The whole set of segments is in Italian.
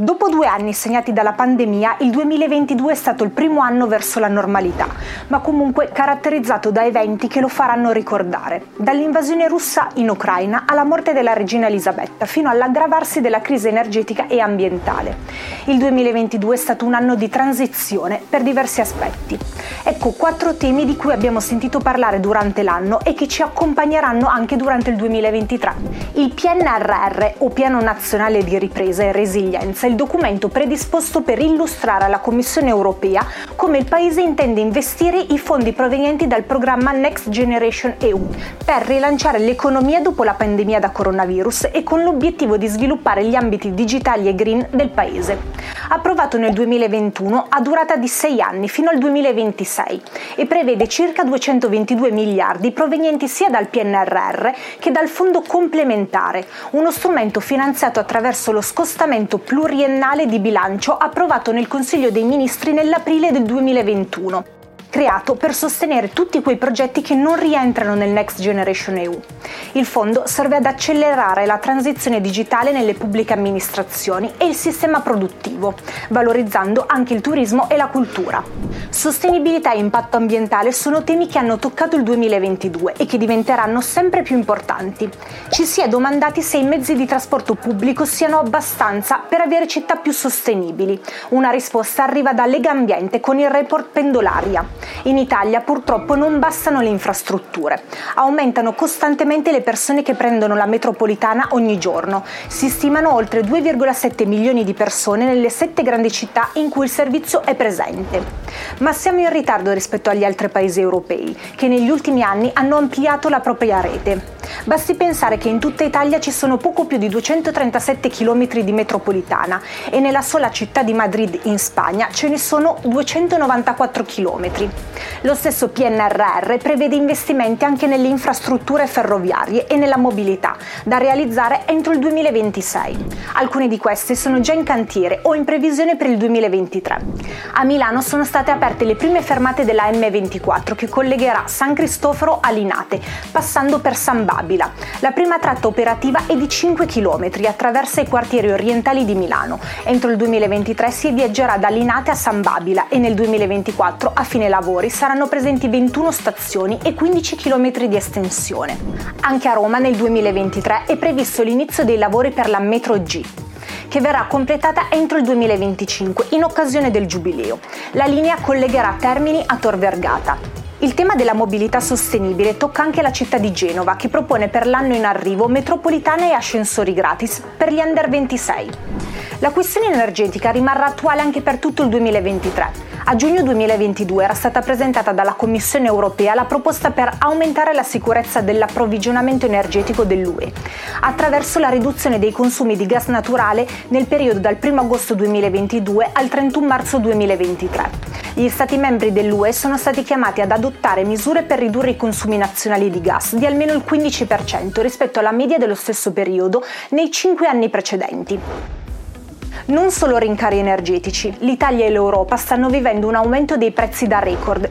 Dopo due anni segnati dalla pandemia, il 2022 è stato il primo anno verso la normalità, ma comunque caratterizzato da eventi che lo faranno ricordare. Dall'invasione russa in Ucraina alla morte della regina Elisabetta, fino all'aggravarsi della crisi energetica e ambientale. Il 2022 è stato un anno di transizione per diversi aspetti. Ecco quattro temi di cui abbiamo sentito parlare durante l'anno e che ci accompagneranno anche durante il 2023. Il PNRR o Piano Nazionale di Ripresa e Resilienza il documento predisposto per illustrare alla Commissione europea come il Paese intende investire i fondi provenienti dal programma Next Generation EU per rilanciare l'economia dopo la pandemia da coronavirus e con l'obiettivo di sviluppare gli ambiti digitali e green del Paese. Approvato nel 2021 a durata di sei anni fino al 2026 e prevede circa 222 miliardi provenienti sia dal PNRR che dal Fondo complementare, uno strumento finanziato attraverso lo scostamento pluriennale di bilancio approvato nel Consiglio dei Ministri nell'aprile del 2021 creato per sostenere tutti quei progetti che non rientrano nel Next Generation EU. Il fondo serve ad accelerare la transizione digitale nelle pubbliche amministrazioni e il sistema produttivo, valorizzando anche il turismo e la cultura. Sostenibilità e impatto ambientale sono temi che hanno toccato il 2022 e che diventeranno sempre più importanti. Ci si è domandati se i mezzi di trasporto pubblico siano abbastanza per avere città più sostenibili. Una risposta arriva da Lega Ambiente con il report Pendolaria. In Italia purtroppo non bastano le infrastrutture, aumentano costantemente le persone che prendono la metropolitana ogni giorno. Si stimano oltre 2,7 milioni di persone nelle sette grandi città in cui il servizio è presente. Ma siamo in ritardo rispetto agli altri paesi europei, che negli ultimi anni hanno ampliato la propria rete. Basti pensare che in tutta Italia ci sono poco più di 237 km di metropolitana e nella sola città di Madrid in Spagna ce ne sono 294 km. Lo stesso PNRR prevede investimenti anche nelle infrastrutture ferroviarie e nella mobilità, da realizzare entro il 2026. Alcuni di questi sono già in cantiere o in previsione per il 2023. A Milano sono state aperte le prime fermate della M24 che collegherà San Cristoforo a Linate, passando per San Babila. La prima tratta operativa è di 5 km, attraversa i quartieri orientali di Milano. Entro il 2023 si viaggerà da Linate a San Babila e nel 2024 a fine lavori saranno presenti 21 stazioni e 15 km di estensione. Anche a Roma nel 2023 è previsto l'inizio dei lavori per la Metro G che verrà completata entro il 2025 in occasione del Giubileo. La linea collegherà Termini a Tor Vergata. Il tema della mobilità sostenibile tocca anche la città di Genova, che propone per l'anno in arrivo metropolitane e ascensori gratis per gli under 26. La questione energetica rimarrà attuale anche per tutto il 2023. A giugno 2022 era stata presentata dalla Commissione europea la proposta per aumentare la sicurezza dell'approvvigionamento energetico dell'UE, attraverso la riduzione dei consumi di gas naturale nel periodo dal 1 agosto 2022 al 31 marzo 2023. Gli Stati membri dell'UE sono stati chiamati ad adottare misure per ridurre i consumi nazionali di gas di almeno il 15% rispetto alla media dello stesso periodo nei cinque anni precedenti. Non solo rincari energetici, l'Italia e l'Europa stanno vivendo un aumento dei prezzi da record.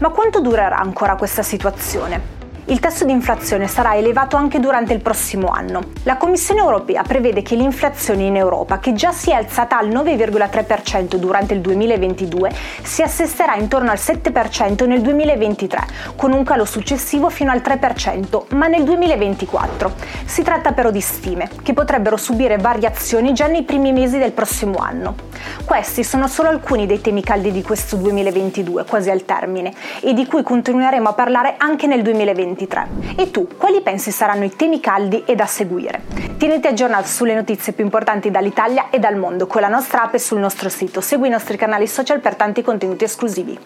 Ma quanto durerà ancora questa situazione? Il tasso di inflazione sarà elevato anche durante il prossimo anno. La Commissione europea prevede che l'inflazione in Europa, che già si è alzata al 9,3% durante il 2022, si assesterà intorno al 7% nel 2023, con un calo successivo fino al 3%, ma nel 2024. Si tratta però di stime, che potrebbero subire variazioni già nei primi mesi del prossimo anno. Questi sono solo alcuni dei temi caldi di questo 2022, quasi al termine, e di cui continueremo a parlare anche nel 2023. 2023. E tu, quali pensi saranno i temi caldi e da seguire? Tieniti aggiornato sulle notizie più importanti dall'Italia e dal mondo con la nostra app e sul nostro sito. Segui i nostri canali social per tanti contenuti esclusivi.